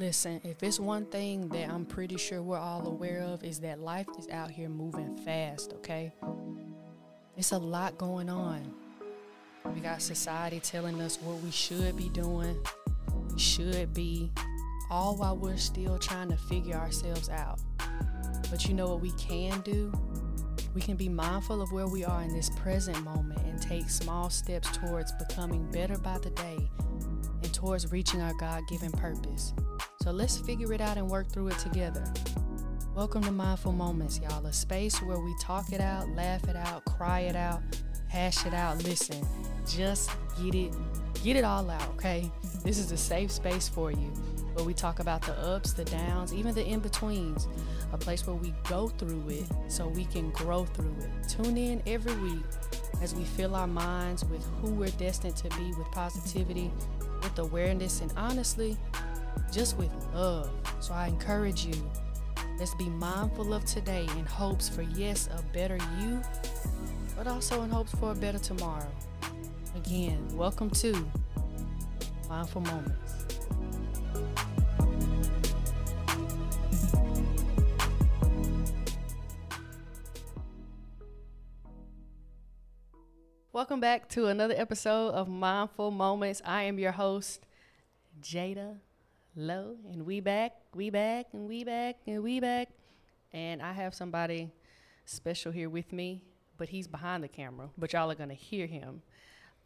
Listen, if it's one thing that I'm pretty sure we're all aware of is that life is out here moving fast, okay? It's a lot going on. We got society telling us what we should be doing, we should be, all while we're still trying to figure ourselves out. But you know what we can do? We can be mindful of where we are in this present moment and take small steps towards becoming better by the day and towards reaching our God given purpose. So let's figure it out and work through it together. Welcome to Mindful Moments, y'all, a space where we talk it out, laugh it out, cry it out, hash it out. Listen, just get it, get it all out, okay? This is a safe space for you where we talk about the ups, the downs, even the in betweens, a place where we go through it so we can grow through it. Tune in every week as we fill our minds with who we're destined to be with positivity, with awareness, and honestly, just with love. So I encourage you, let's be mindful of today in hopes for, yes, a better you, but also in hopes for a better tomorrow. Again, welcome to Mindful Moments. Welcome back to another episode of Mindful Moments. I am your host, Jada Low, and we back, we back, and we back, and we back. And I have somebody special here with me, but he's behind the camera, but y'all are gonna hear him.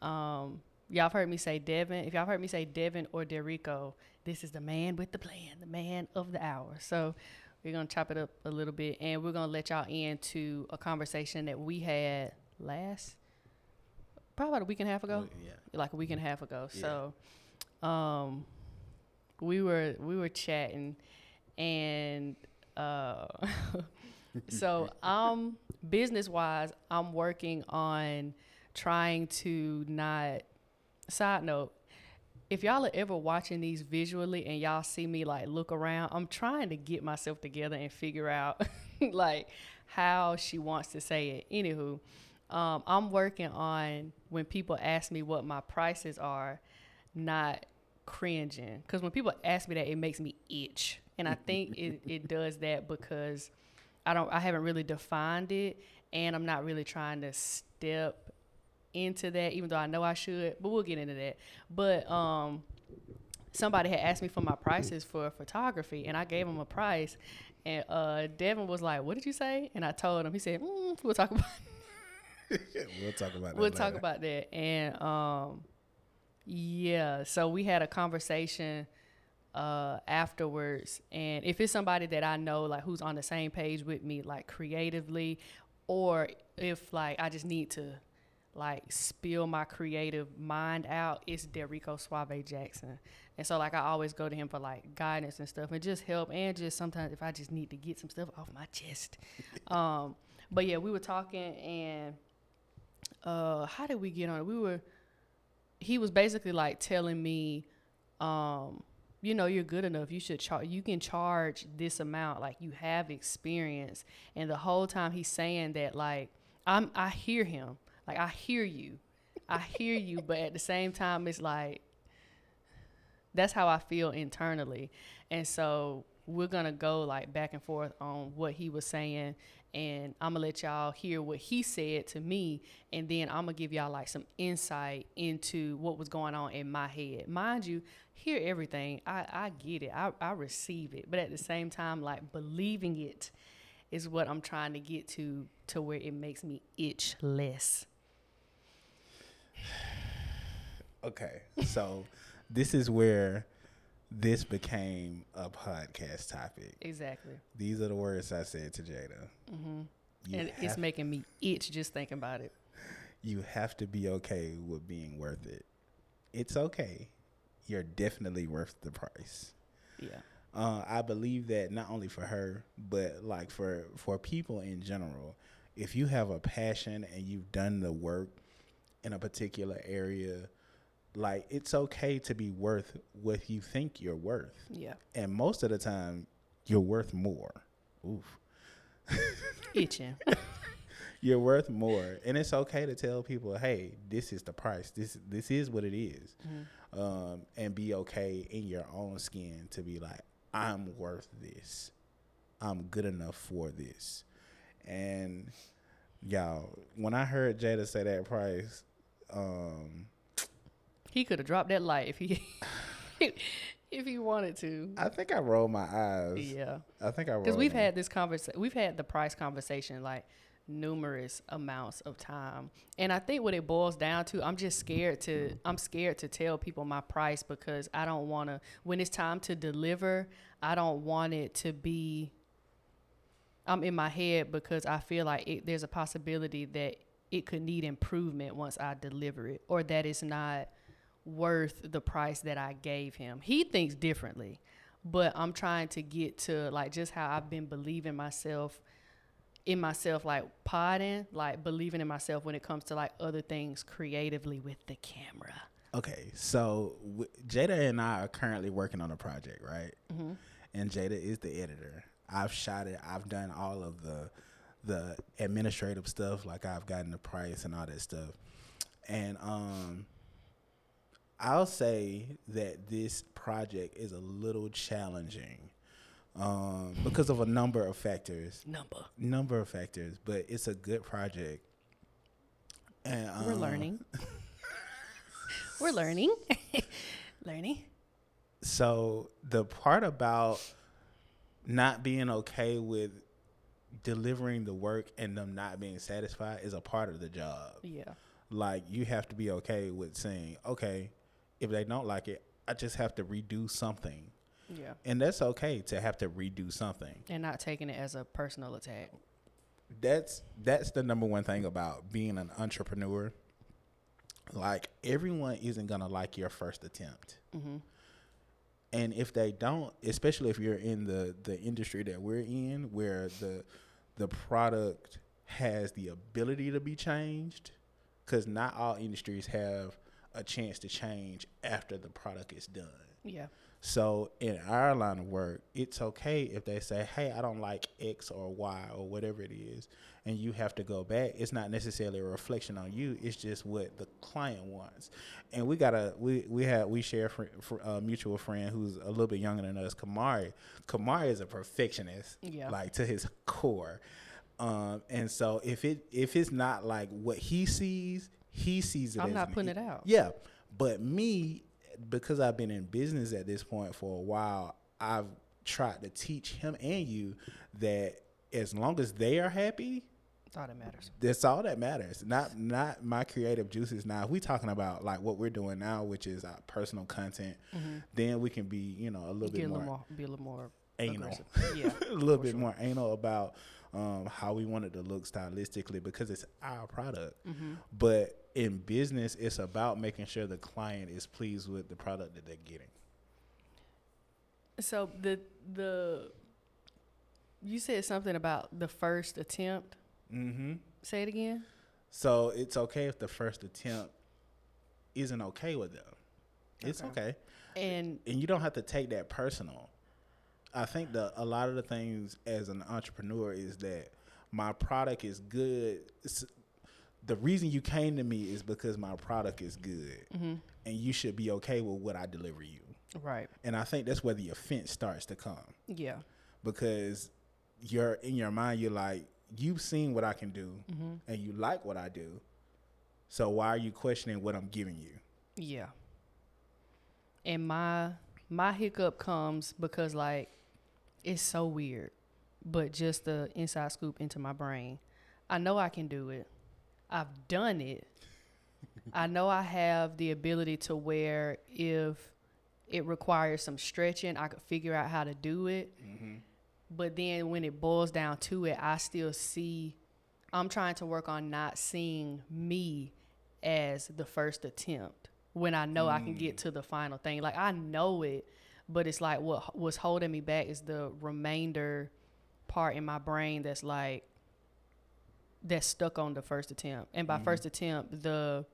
Um, y'all have heard me say Devin. If y'all heard me say Devin or Derico, this is the man with the plan, the man of the hour. So we're gonna chop it up a little bit, and we're gonna let y'all into a conversation that we had last probably about a week and a half ago. Yeah. Like a week and a half ago. Yeah. So um we were we were chatting and uh so um business wise I'm working on trying to not side note if y'all are ever watching these visually and y'all see me like look around, I'm trying to get myself together and figure out like how she wants to say it. Anywho, um, I'm working on when people ask me what my prices are, not cringing. Because when people ask me that, it makes me itch, and I think it, it does that because I don't, I haven't really defined it, and I'm not really trying to step into that, even though I know I should. But we'll get into that. But um, somebody had asked me for my prices for photography, and I gave him a price. And uh, Devin was like, "What did you say?" And I told him. He said, mm, "We'll talk about." we'll talk about that. we'll talk about that and um yeah so we had a conversation uh afterwards and if it's somebody that i know like who's on the same page with me like creatively or if like i just need to like spill my creative mind out it's Derico Suave Jackson and so like I always go to him for like guidance and stuff and just help and just sometimes if I just need to get some stuff off my chest um but yeah we were talking and uh how did we get on it? We were he was basically like telling me um you know you're good enough. You should charge you can charge this amount. Like you have experience. And the whole time he's saying that like I'm I hear him. Like I hear you. I hear you. But at the same time it's like that's how I feel internally. And so we're gonna go like back and forth on what he was saying and I'm gonna let y'all hear what he said to me, and then I'm gonna give y'all like some insight into what was going on in my head. Mind you, hear everything. I, I get it. I, I receive it, but at the same time, like believing it is what I'm trying to get to to where it makes me itch less. Okay, so this is where this became a podcast topic. Exactly. These are the words I said to Jada. hmm You And it's making me itch just thinking about it. you have to be okay with being worth it. It's okay. You're definitely worth the price. Yeah. Uh, I believe that not only for her, but like for for people in general. If you have a passion and you've done the work in a particular area, like it's okay to be worth what you think you're worth. Yeah. And most of the time, you're worth more. Oof. Itching. You're worth more, and it's okay to tell people, "Hey, this is the price. This this is what it is." um, and be okay in your own skin to be like, I'm worth this. I'm good enough for this. And y'all, when I heard Jada say that price, um, He could have dropped that light if he if he wanted to. I think I rolled my eyes. Yeah, I think I rolled. because we've them. had this conversation. We've had the price conversation like numerous amounts of time, and I think what it boils down to, I'm just scared to. I'm scared to tell people my price because I don't want to. When it's time to deliver, I don't want it to be. I'm in my head because I feel like it, there's a possibility that it could need improvement once I deliver it, or that it's not worth the price that I gave him. He thinks differently, but I'm trying to get to like just how I've been believing myself in myself like podding, like believing in myself when it comes to like other things creatively with the camera. Okay, so w- Jada and I are currently working on a project, right? Mm-hmm. And Jada is the editor. I've shot it. I've done all of the the administrative stuff, like I've gotten the price and all that stuff. And um, I'll say that this project is a little challenging um, because of a number of factors. Number. Number of factors, but it's a good project. And We're um, learning. We're learning. learning. So the part about not being okay with delivering the work and them not being satisfied is a part of the job. Yeah. Like you have to be okay with saying, okay, if they don't like it, I just have to redo something. Yeah. And that's okay to have to redo something. And not taking it as a personal attack. That's that's the number one thing about being an entrepreneur. Like everyone isn't gonna like your first attempt. Mm-hmm. and if they don't especially if you're in the the industry that we're in where the the product has the ability to be changed because not all industries have a chance to change after the product is done. Yeah. so in our line of work it's okay if they say hey i don't like x or y or whatever it is and you have to go back. It's not necessarily a reflection on you. It's just what the client wants. And we got a we we had we share a fr- fr- a mutual friend who's a little bit younger than us kamari. Kamari is a perfectionist Yeah. like to his core. Um and so if it if it's not like what he sees he sees it I'm as not putting it out. yeah but me because i've been in business at this point for a while i've tried to teach him and you that as long as they are happy That's all that matters. that's all that matters. Not not my creative juices. Now, if we talking about like what we're doing now, which is our personal content, then we can be you know a little Get bit a little more, more, be a little more anal. Yeah. a little bit sure. more anal about um, how we want it to look stylistically because it's our product. Mm-hmm. But in business, it's about making sure the client is pleased with the product that they're getting. So the the you said something about the first attempt. Mm-hmm. Say it again. So it's okay if the first attempt isn't okay with them. It's Okay. okay. And and you don't have to take that personal. I think the a lot of the things as an entrepreneur is that my product is good. The reason you came to me is because my product is good, mhm, and you should be okay with what I deliver you. right. And I think that's where the offense starts to come Yeah. because you're in your mind. You're like, you've seen what I can do, Mhm. and you like what I do. So why are you questioning what I'm giving you? Yeah. And my my hiccup comes because like it's so weird. But just the inside scoop into my brain. I know I can do it. I've done it. I know I have the ability to where if it requires some stretching, I could figure out how to do it. Mm-hmm. But then when it boils down to it, I still see I'm trying to work on not seeing me as the first attempt when I know I can get mm. to the final thing. Like I know it, but it's like what was holding me back is the remainder part in my brain that's like that's stuck on the first attempt. And by mm-hmm. first attempt, the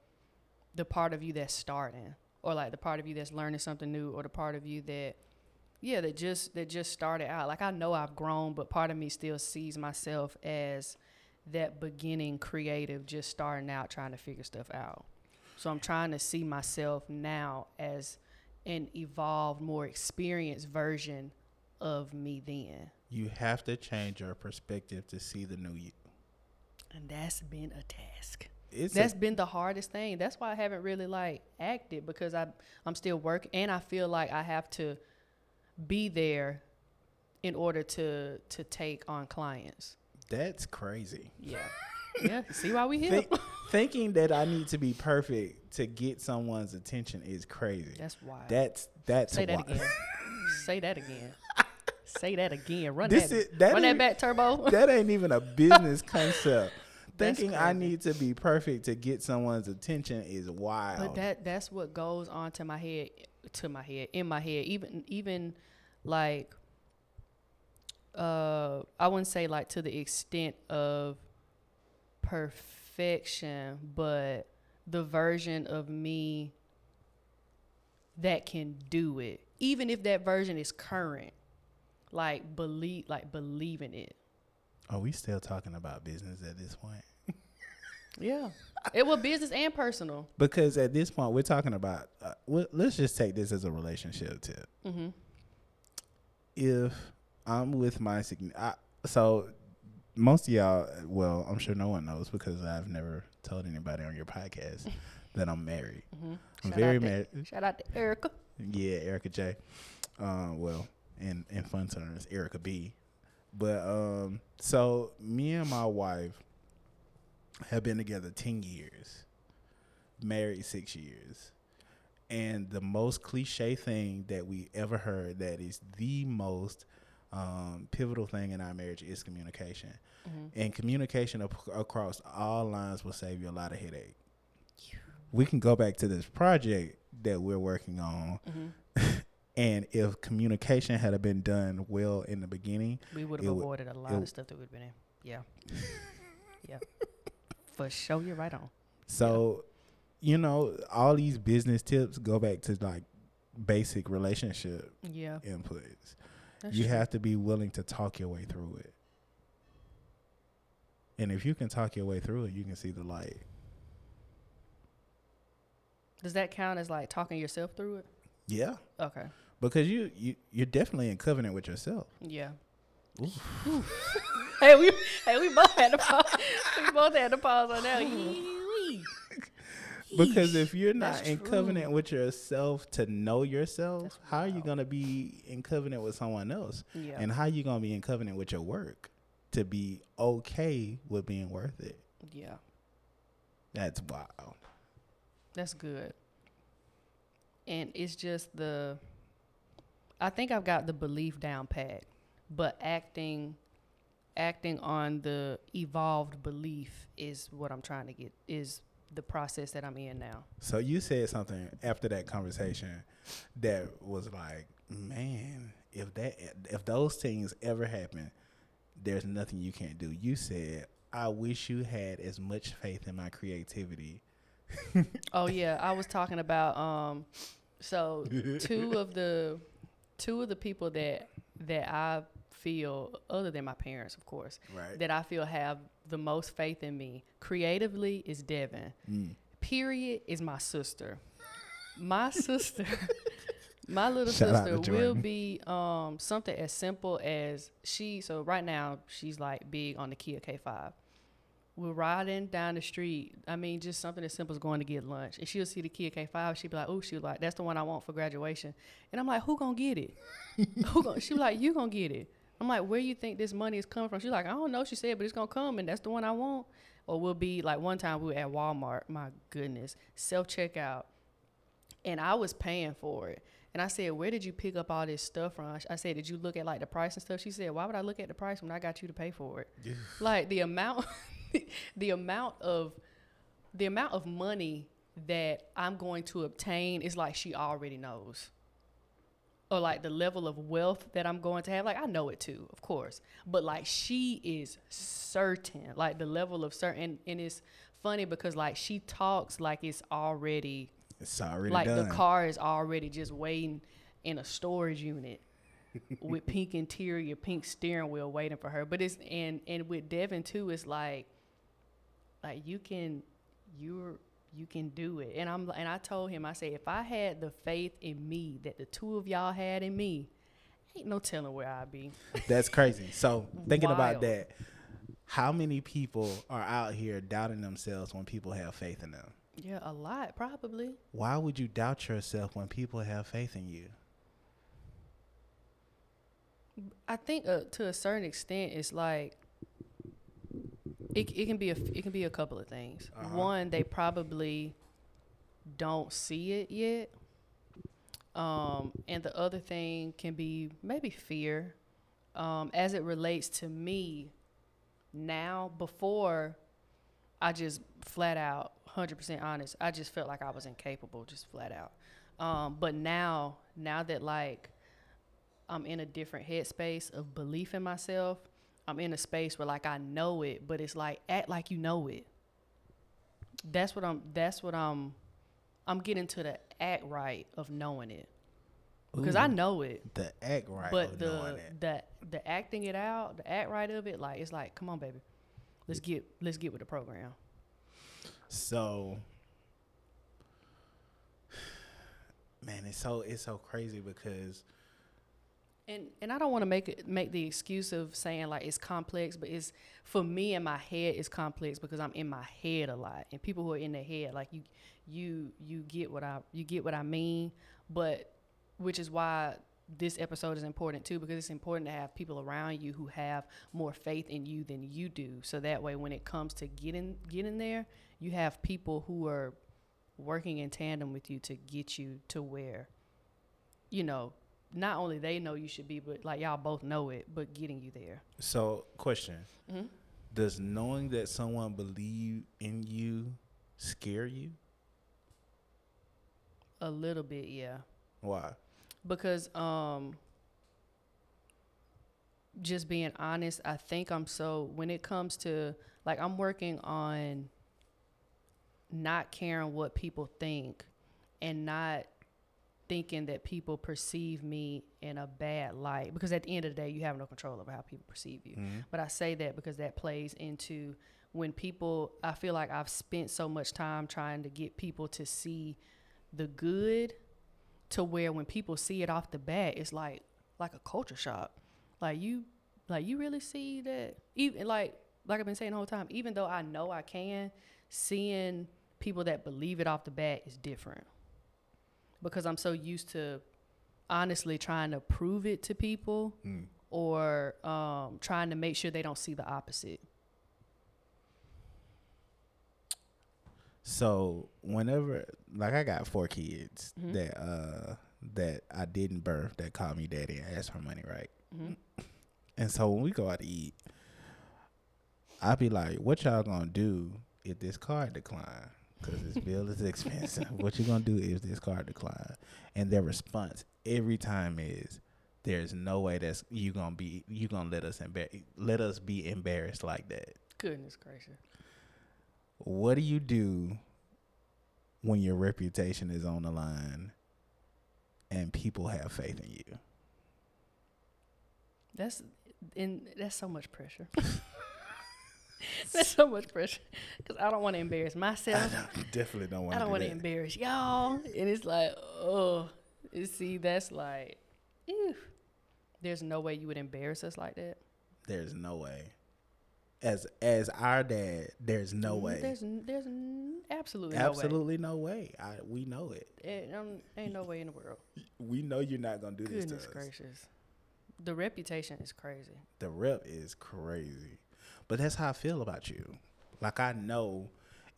the part of you that's starting or like the part of you that's learning something new or the part of you that yeah, that just that just started out. Like I know I've grown, but part of me still sees myself as that beginning creative just starting out trying to figure stuff out. So I'm trying to see myself now as an evolved, more experienced version of me then. You have to change your perspective to see the new you. And that's been a task. It's That's a, been the hardest thing. That's why I haven't really like acted because I I'm still working and I feel like I have to be there in order to to take on clients. that's crazy. Yeah. yeah. See why we here? Think, thinking that I need to be perfect to get someone's attention is crazy. That's wild. That's that's Say that wild. again. Say that again. Say that again. Run This that. is- that run that back, Turbo. that ain't even a business concept. Thinking I need to be perfect to get someone's attention is wild. But that that's what goes on to my head, to my head, in my head. Even even like, uh, I wouldn't say like to the extent of perfection, but the version of me that can do it, even if that version is current. Like believe, like believe in it. Are we still talking about business at this point? Yeah, it was business and personal. Because at this point, we're talking about. Uh, well, let's just take this as a relationship tip. Mm-hmm. If I'm with my so most of y'all, well, I'm sure no one knows because I've never told anybody on your podcast that I'm married. Mm-hmm. I'm Shout very married. Shout out to Erica. Yeah, Erica J. Uh, well, in in fun terms, Erica B. But um, so me and my wife have been together ten years, married six years, and the most cliche thing that we ever heard that is the most um, pivotal thing in our marriage is communication, and communication ap- across all lines will save you a lot of headache. We can go back to this project that we're working on. And if communication had been done well in the beginning, We would have would- avoided a lot of stuff that we've been in. Yeah. yeah. For sure, you're right on. so you know, all these business tips go back to like basic relationship Yeah. inputs. That's you true. have to be willing to talk your way through it. And if you can talk your way through it, you can see the light. Does that count as like talking yourself through it? Yeah. Okay. Because you, you you're definitely in covenant with yourself. Yeah. hey, we hey we both had to pause. we both had to pause on that. Because if you're That's not in true. covenant with yourself to know yourself, That's how are you gonna be in covenant with someone else? Yeah. And how are you gonna be in covenant with your work to be okay with being worth it? yeah. That's wild. That's good. And it's just the I think I've got the belief down pat, but acting acting on the evolved belief is what I'm trying to get is the process that I'm in now. So you said something after that conversation that was like, man, if that if those things ever happen, there's nothing you can't do. You said, I wish you had as much faith in my creativity. Oh yeah, I was talking about um so two of the two of the people that that I feel other than my parents of course Right. that I feel have the most faith in me creatively is Devin. Mm. Period is my sister. My sister, my little Shout sister will be um something as simple as she. So right now she's like big on the Kia K5. We're riding down the street. I mean, just something as simple as going to get lunch, and she'll see the Kia K5. She'll be like, "Oh, she was like, that's the one I want for graduation." And I'm like, "Who gonna get it? Who gonna?" She was like, "You gonna get it?" I'm like, "Where you think this money is coming from?" She's like, "I don't know." She said, "But it's gonna come, and that's the one I want." Or we'll be like one time we were at Walmart. My goodness, self checkout, and I was paying for it. And I said, "Where did you pick up all this stuff from?" I said, "Did you look at like the price and stuff?" She said, "Why would I look at the price when I got you to pay for it?" like the amount, the amount of, the amount of money that I'm going to obtain is like she already knows. Or like the level of wealth that I'm going to have, like I know it too, of course. But like she is certain, like the level of certain, and it's funny because like she talks like it's already It's already like done. the car is already just waiting in a storage unit with pink interior, pink steering wheel waiting for her. But it's and and with Devin too, it's like like you can you're you can do it. And I'm and I told him, I said, if I had the faith in me that the two of y'all had in me, ain't no telling where I'd be. That's crazy. So thinking about that, how many people are out here doubting themselves when people have faith in them? Yeah, a lot probably. Why would you doubt yourself when people have faith in you? I think uh, to a certain extent, it's like it, it can be a it can be a couple of things. Uh-huh. One, they probably don't see it yet, um, and the other thing can be maybe fear, um, as it relates to me. Now, before, I just flat out, hundred percent honest. I just felt like I was incapable, just flat out. Um, but now, now that like I'm in a different headspace of belief in myself. I'm in a space where like I know it, but it's like act like you know it. That's what I'm that's what I'm I'm getting to the act right of knowing it. Because I know it. the act right, but of the knowing it. the the acting it out, the act right of it, like it's like, come on, baby. Let's get let's get with the program. So, man, it's so it's so crazy because And and I don't want to make it make the excuse of saying like it's complex, but it's for me in my head it's complex because I'm in my head a lot. And people who are in their head, like you you you get what I you get what I mean, but which is why this episode is important too because it's important to have people around you who have more faith in you than you do. So that way when it comes to getting getting there, you have people who are working in tandem with you to get you to where you know not only they know you should be, but like y'all both know it, but getting you there. so question. Mm-hmm. Does knowing that someone believe in you scare you? A little bit, yeah, Why? because um, just being honest, I think I'm so when it comes to like I'm working on not caring what people think and not thinking that people perceive me in a bad light because at the end of the day you have no control over how people perceive you Mhm. But I say that because that plays into when people, I feel like I've spent so much time trying to get people to see the good to where when people see it off the bat, it's like, like a culture shock. Like you, like you really see that even like, like I've been saying the whole time, even though I know I can, seeing people that believe it off the bat is different because I'm so used to honestly trying to prove it to people Mm. or um, trying to make sure they don't see the opposite. So whenever, like, I got four kids Mhm. that uh that I didn't birth that call me daddy and ask for money, right? hmm And so when we go out to eat, I be like, "What y'all gonna do if this card decline? Because this bill is expensive. what you're gonna do if this card decline?" And their response every time is, "There's no way that's you gonna be you gonna let us embar- let us be embarrassed like that." Goodness gracious. What do you do when your reputation is on the line and people have faith in you? That's and that's so much pressure. that's so much pressure because I don't want to embarrass I myself. don't- definitely don't want I to don't do want to embarrass y'all. And it's like, oh, you see, that's like, ew. There's no way you would embarrass us like that. There's no way. As as our dad, there's no Mm, way. There's there's n- absolutely no way. Absolutely no way. I we know it. It, um, ain't no way in the world. We know you're not gonna do this Goodness gracious. The reputation is crazy. The rep is crazy, but that's how I feel about you. Like I know,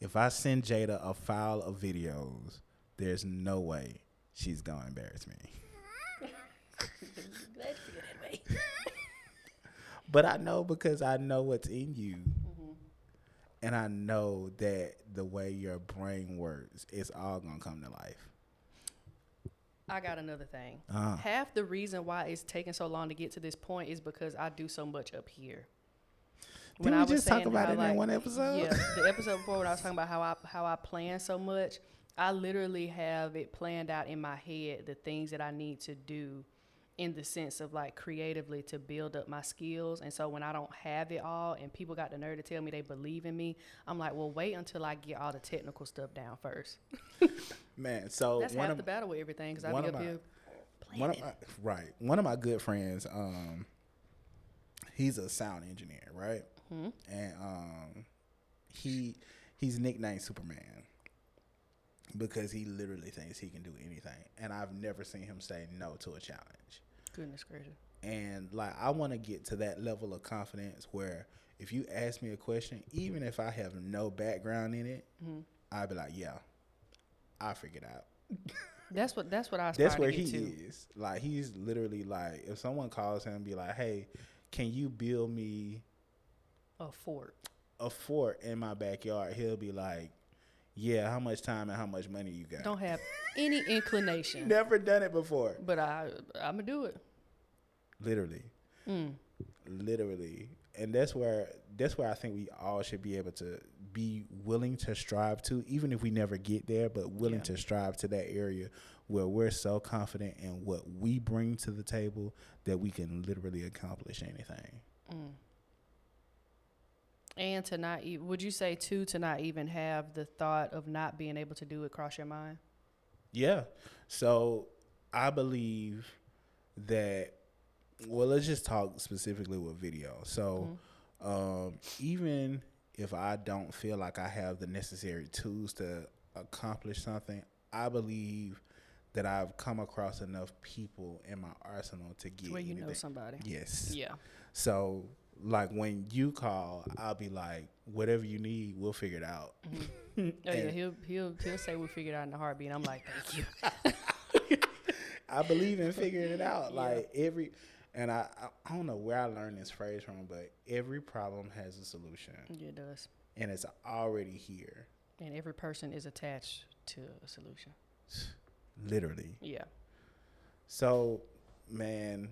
if I send Jada a file of videos, there's no way she's gonna embarrass me. Glad you feel that way. But I know because I know what's in you, Mm-hmm. and I know that the way your brain works, it's all gonna come to life. I got another thing. Uh, Half the reason why it's taking so long to get to this point is because I do so much up here. Didn't we was just talk about it in one episode? Yeah, the episode before when I was talking about how I how I plan so much, I literally have it planned out in my head the things that I need to do in the sense of like creatively to build up my skills. And so when I don't have it all and people got the nerve to tell me they believe in me, I'm like, well, wait until I get all the technical stuff down first. Man, so That's half of, the battle with everything because I be up my- here one of my, right one of my good friends um he's a sound engineer right Hmm? and um he he's nicknamed superman because he literally thinks he can do anything and i've never seen him say no to a challenge Goodness gracious. and like i want to get to that level of confidence where if you ask me a question even if i have no background in it Mm-hmm. I'd be like yeah i figured out That's what that's what I that's where he to. is. Like he's literally like, if someone calls him be like, "Hey, can you build me A fort. a fort in my backyard?" He'll be like, "Yeah, how much time and how much money you got?" Don't have any inclination. Never done it before. But I I'm gonna do it. Literally, Mm. literally, and that's where that's where I think we all should be able to be willing to strive to, even if we never get there, but willing Yeah. to strive to that area where we're so confident in what we bring to the table that we can literally accomplish anything. Mm. And to not e- would you say too to not even have the thought of not being able to do it cross your mind? Yeah. So I believe that well, let's just talk specifically with video. So um, even if I don't feel like I have the necessary tools to accomplish something, I believe that I've come across enough people in my arsenal to get Where you know somebody. Yes. Yeah. So like when you call, I'll be like, whatever you need, we'll figure it out. Mm-hmm. Oh yeah, he'll he'll he'll say we figured out in a heartbeat. I'm like, thank you. I believe in figuring it out. Yeah. Like every, and I, I I don't know where I learned this phrase from, but every problem has a solution, Yeah, it does. and it's already here, And every person is attached to a solution. literally. Yeah. So, man,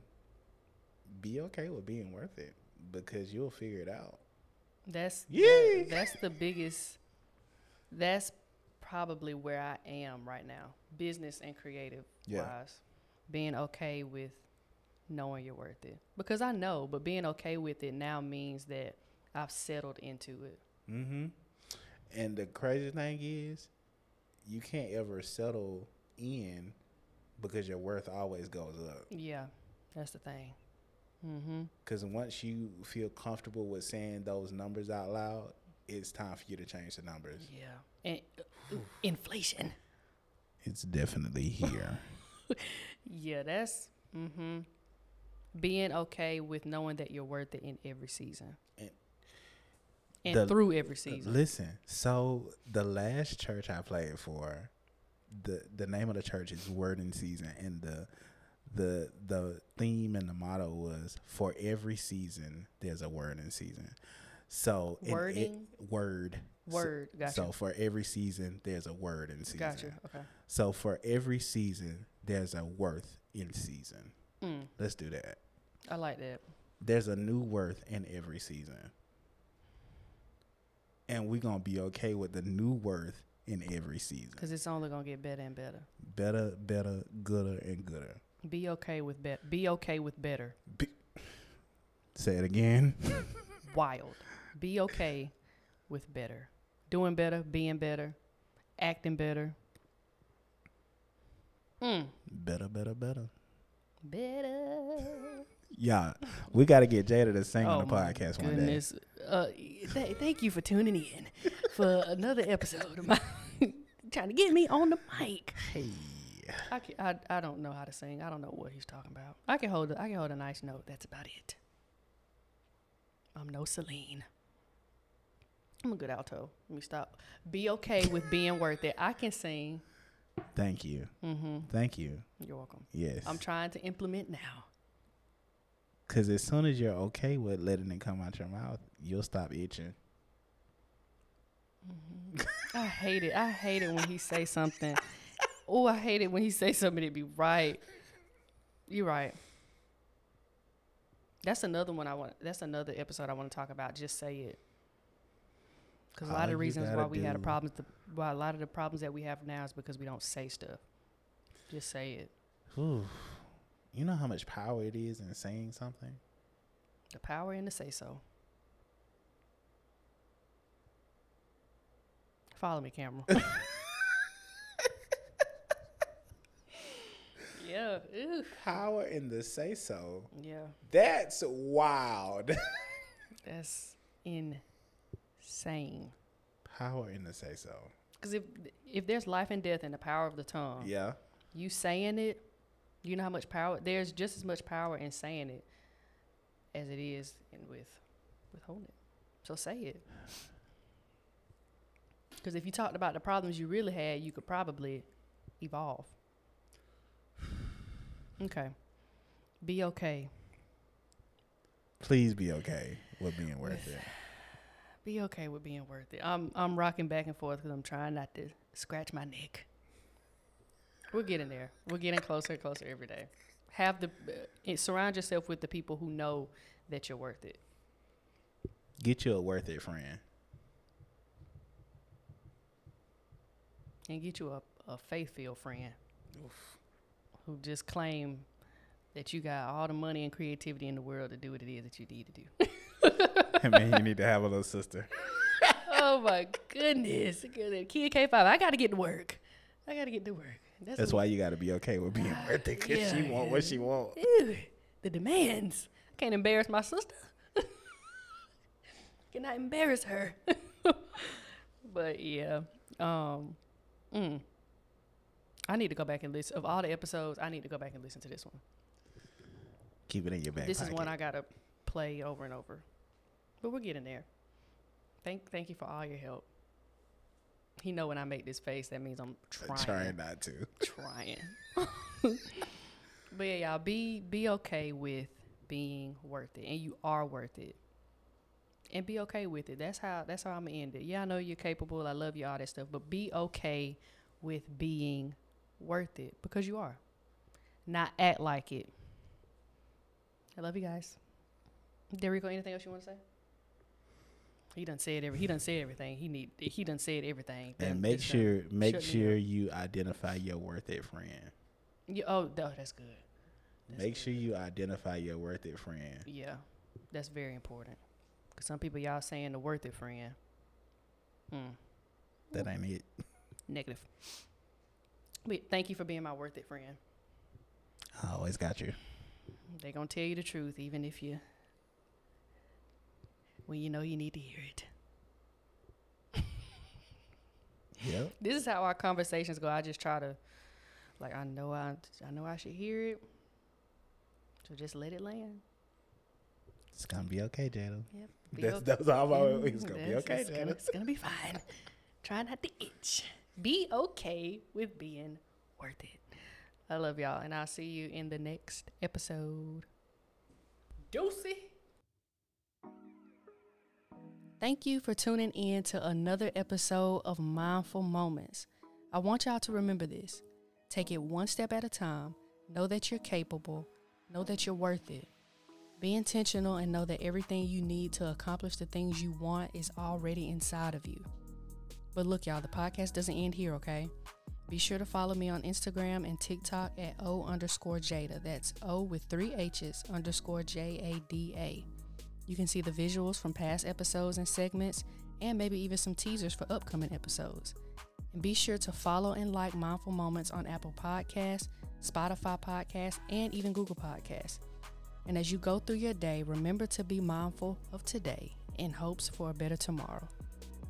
be okay with being worth it because you'll figure it out. That's Yeah. that- that's the biggest. That's probably where I am right now, business and creative Yeah. wise. Being okay with knowing you're worth it because I know, but being okay with it now means that I've settled into it. Mm-hmm. And the crazy thing is, you can't ever settle in because your worth always goes up. Yeah, that's the thing. Mm-hmm. Because once you feel comfortable with saying those numbers out loud, it's time for you to change the numbers. Yeah, and uh, inflation. It's definitely here. Yeah, that's mm-hmm. Being okay with knowing that you're worth it in every season. And And, the- through every season. Listen, so the last church I played for, the the name of the church is Word in Season, and the the the theme and the motto was for every season there's a word in season. So in it- Wording? word So- Word. Gotcha. So for every season there's a word in season. gotcha. Okay. So for every season there's a worth in season. Mm, Let's do that. I like that. There's a new worth in every season. And we're going to be okay with the new worth in every season. Because it's only going to get better and better. Better, better, gooder, and gooder. Be okay with better. Be okay with better. Say it again. Wild. Be okay with better. Doing better, being better, acting better. Mm. better, better, better. Better. Yeah, we got to get Jada to sing on the Oh podcast one day. Uh, th- thank you for tuning in for another episode of my trying to get me on the mic. Hey. I, ca- I, I don't know how to sing. I don't know what he's talking about. I can hold a, I can hold a nice note. That's about it. I'm no Celine. I'm a good alto. Let me stop. Be okay with being worth it. I can sing. Thank you. Mm-hmm. Thank you. You're welcome. Yes. I'm trying to implement now. Because as soon as you're okay with letting it come out your mouth, you'll stop itching. I hate it. I hate it when he say something. Oh, I hate it when he say something to be right. You're right. That's another one I want. That's another episode I want to talk about. Just say it. Because a lot ah, of you reasons why we had a do- problems, the, why a lot of the problems that we have now is because we don't say stuff. Just say it. Ooh. You know how much power it is in saying something? The power in the say so. Follow me, camera. yeah. Power in the say so. Yeah. That's wild. That's insane. power in the say so. Because if if there's life and death in the power of the tongue, Yeah. you saying it, you know how much power. There's just as much power in saying it as it is in with withholding it. So say it. Because if you talked about the problems you really had, you could probably evolve. Okay. Be okay. Please be okay with being worth it. Be okay with being worth it. I'm I'm rocking back and forth because I'm trying not to scratch my neck. We're getting there. We're getting closer and closer every day. Have the uh, surround yourself with the people who know that you're worth it. Get you a worth it friend. and get you a, a faith filled friend who just claim that you got all the money and creativity in the world to do what it is that you need to do. Hey, man, you need to have a little sister. oh my goodness. Goodness. Kia K5, I got to get to work. I got to get to work. That's why you got to be okay with being worth it because she Yeah, want what she want. Ew, the demands. I can't embarrass my sister. Cannot embarrass her. but yeah, um, mm, I need to go back and listen. Of all the episodes, I need to go back and listen to this one. Keep it in your back this pocket. is one I gotta play over and over. But we're getting there. Thank, thank you for all your help. He know when I make this face, that means I'm I'm trying trying not to. trying. but yeah, y'all be be okay with being worth it, and you are worth it. And be okay with it. That's how that's how I'm gonna end it. Yeah, I know you're capable. I love you, all that stuff. But be okay with being worth it because you are. Not act like it. I love you guys. Derico, anything else you want to say? He done said every. He done said everything. He need. He done said everything. And Done- make this done- sure make shut sure you identify your worth it friend. Yeah, oh, no, that's good. That's Make good. sure you identify your worth it friend. Yeah, that's very important. Cause some people y'all saying the worth it friend. Hmm. That ain't it. Negative. But thank you for being my worth it friend. I always got you. They're gonna tell you the truth, even if you when you know you need to hear it. Yep. This is how our conversations go. I just try to, like, I know I, I know I should hear it. So just let it land. It's gonna be okay, Jada. Yep. Be That's okay. that's all I'm always it's gonna be okay, It's gonna, Jada. it's gonna be fine. Try not to itch. Be okay with being worth it. I love y'all, and I'll see you in the next episode. Deucey. Thank you for tuning in to another episode of Mindful Moments. I want y'all to remember this. Take it one step at a time. Know that you're capable. Know that you're worth it. Be intentional and know that everything you need to accomplish the things you want is already inside of you. But look, y'all, the podcast doesn't end here, okay? Be sure to follow me on Instagram and TikTok at O underscore Jada. That's O with three H's underscore J A D A. You can see the visuals from past episodes and segments, and maybe even some teasers for upcoming episodes. And be sure to follow and like Mindful Moments on Apple Podcasts, Spotify Podcasts, and even Google Podcasts. And as you go through your day, remember to be mindful of today in hopes for a better tomorrow.